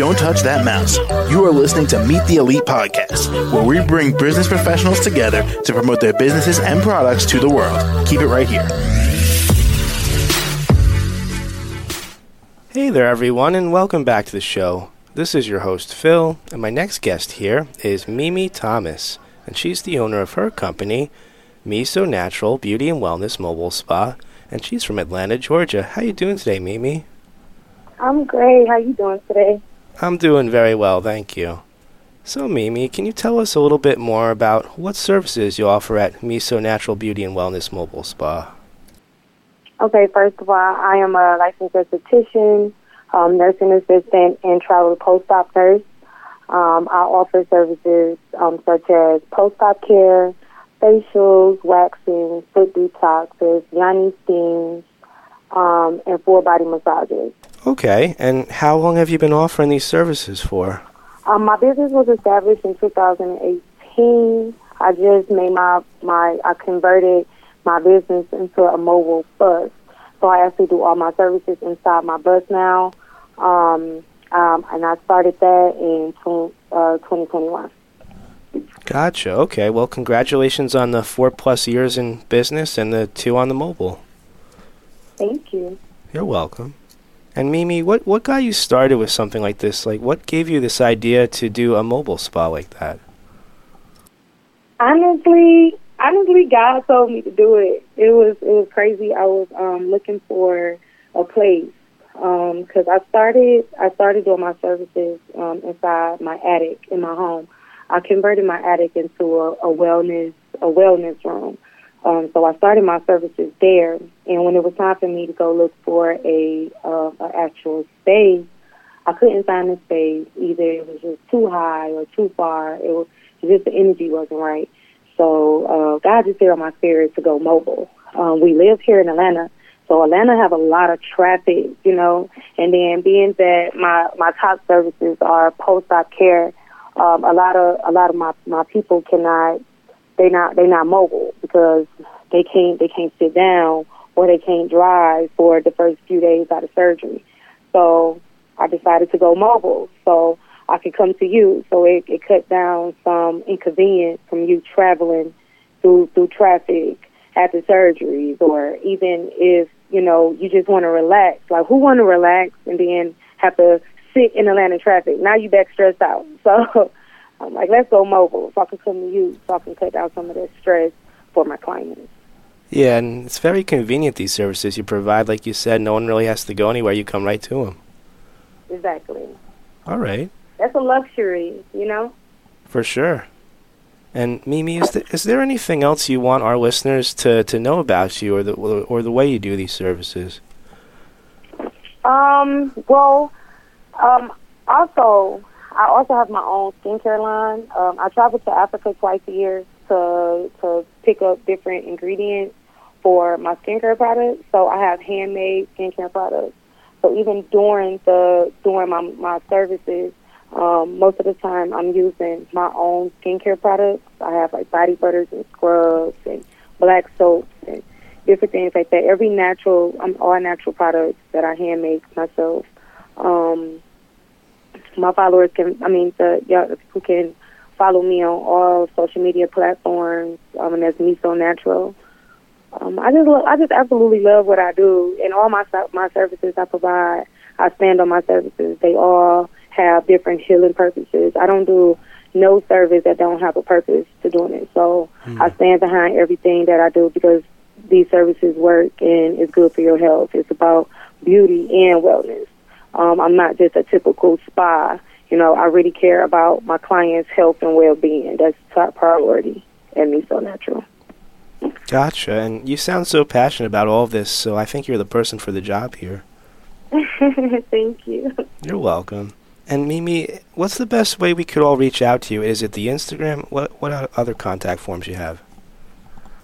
Don't touch that mouse. You are listening to Meet the Elite podcast, where we bring business professionals together to promote their businesses and products to the world. Keep it right here. Hey there, everyone, and welcome back to the show. This is your host, Phil, and my next guest here is Mimi Thomas, and she's the owner of her company, Miso Natural Beauty and Wellness Mobile Spa, and she's from Atlanta, Georgia. How you doing today, Mimi? I'm great. How you doing today? I'm doing very well, thank you. So, Mimi, can you tell us a little bit more about what services you offer at Miso Natural Beauty and Wellness Mobile Spa? Okay, first of all, I am a licensed esthetician, um, nursing assistant, and travel post-op nurse. Um, I offer services um, such as post-op care, facials, waxing, foot detoxes, yoni steams, um, and full body massages. Okay, and how long have you been offering these services for? Um, my business was established in 2018. I just made my, my I converted my business into a mobile bus. So I actually do all my services inside my bus now. Um, um, and I started that in 20, uh, 2021. Gotcha. Okay. Well, congratulations on the four plus years in business and the two on the mobile. Thank you. You're welcome. And Mimi, what what got you started with something like this? Like, what gave you this idea to do a mobile spa like that? Honestly, honestly, God told me to do it. It was it was crazy. I was um, looking for a place because um, I started I started doing my services um, inside my attic in my home. I converted my attic into a, a wellness a wellness room. Um, so I started my services there, and when it was time for me to go look for a, uh, a actual space, I couldn't find a space. Either it was just too high or too far. It was just the energy wasn't right. So uh, God just did on my spirit to go mobile. Um, we live here in Atlanta, so Atlanta have a lot of traffic, you know. And then being that my my top services are post op care, um, a lot of a lot of my my people cannot they not they not mobile because they can't they can't sit down or they can't drive for the first few days out of surgery. So I decided to go mobile so I could come to you. So it, it cut down some inconvenience from you traveling through through traffic after surgeries or even if, you know, you just want to relax. Like who want to relax and then have to sit in Atlanta traffic? Now you back stressed out. So I'm like, let's go mobile so I can come to you so I can cut down some of that stress for my clients. Yeah, and it's very convenient, these services you provide. Like you said, no one really has to go anywhere. You come right to them. Exactly. All right. That's a luxury, you know? For sure. And Mimi, is there, is there anything else you want our listeners to, to know about you or the or the way you do these services? Um. Well, um. Also, I also have my own skincare line. Um, I travel to Africa twice a year to to pick up different ingredients for my skincare products. So I have handmade skincare products. So even during the during my my services, um, most of the time I'm using my own skincare products. I have like body butters and scrubs and black soaps and different things like that. Every natural, um, all natural products that I hand make myself. Um, my followers can, I mean, the yeah, people can follow me on all social media platforms. Um, and that's Miso Natural. Um, I just, lo- I just absolutely love what I do, and all my my services I provide. I stand on my services. They all have different healing purposes. I don't do no service that don't have a purpose to doing it. So mm. I stand behind everything that I do because these services work and it's good for your health. It's about beauty and wellness. Um, I'm not just a typical spa. You know, I really care about my clients' health and well-being. That's top priority at Miso Natural. Gotcha. And you sound so passionate about all of this, so I think you're the person for the job here. Thank you. You're welcome. And Mimi, what's the best way we could all reach out to you? Is it the Instagram? What what other contact forms you have?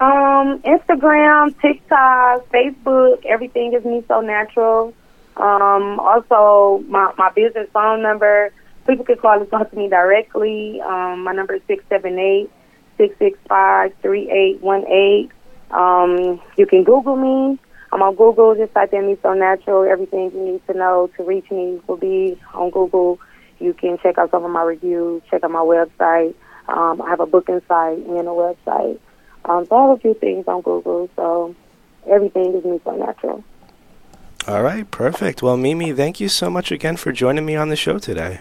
Um, Instagram, TikTok, Facebook, everything is me so Natural. Um, also, my, my business phone number, people can call and talk to me directly. Um, my number is 678 665 3818. Um, you can Google me. I'm on Google. Just type in Me So Natural. Everything you need to know to reach me will be on Google. you can check out some of my reviews, check out my website. Um, I have a booking site and a website. Um, so I have a few things on Google. So everything is Me So Natural. All right, perfect. Well, Mimi, thank you so much again for joining me on the show today.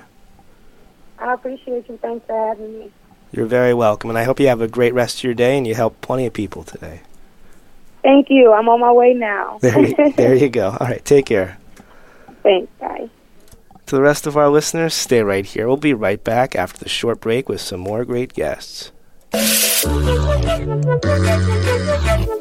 I appreciate you. Thanks for having me. You're very welcome, and I hope you have a great rest of your day and you help plenty of people today. Thank you. I'm on my way now. There you, there you go. All right, take care. Thanks. Bye. To the rest of our listeners, stay right here. We'll be right back after the short break with some more great guests.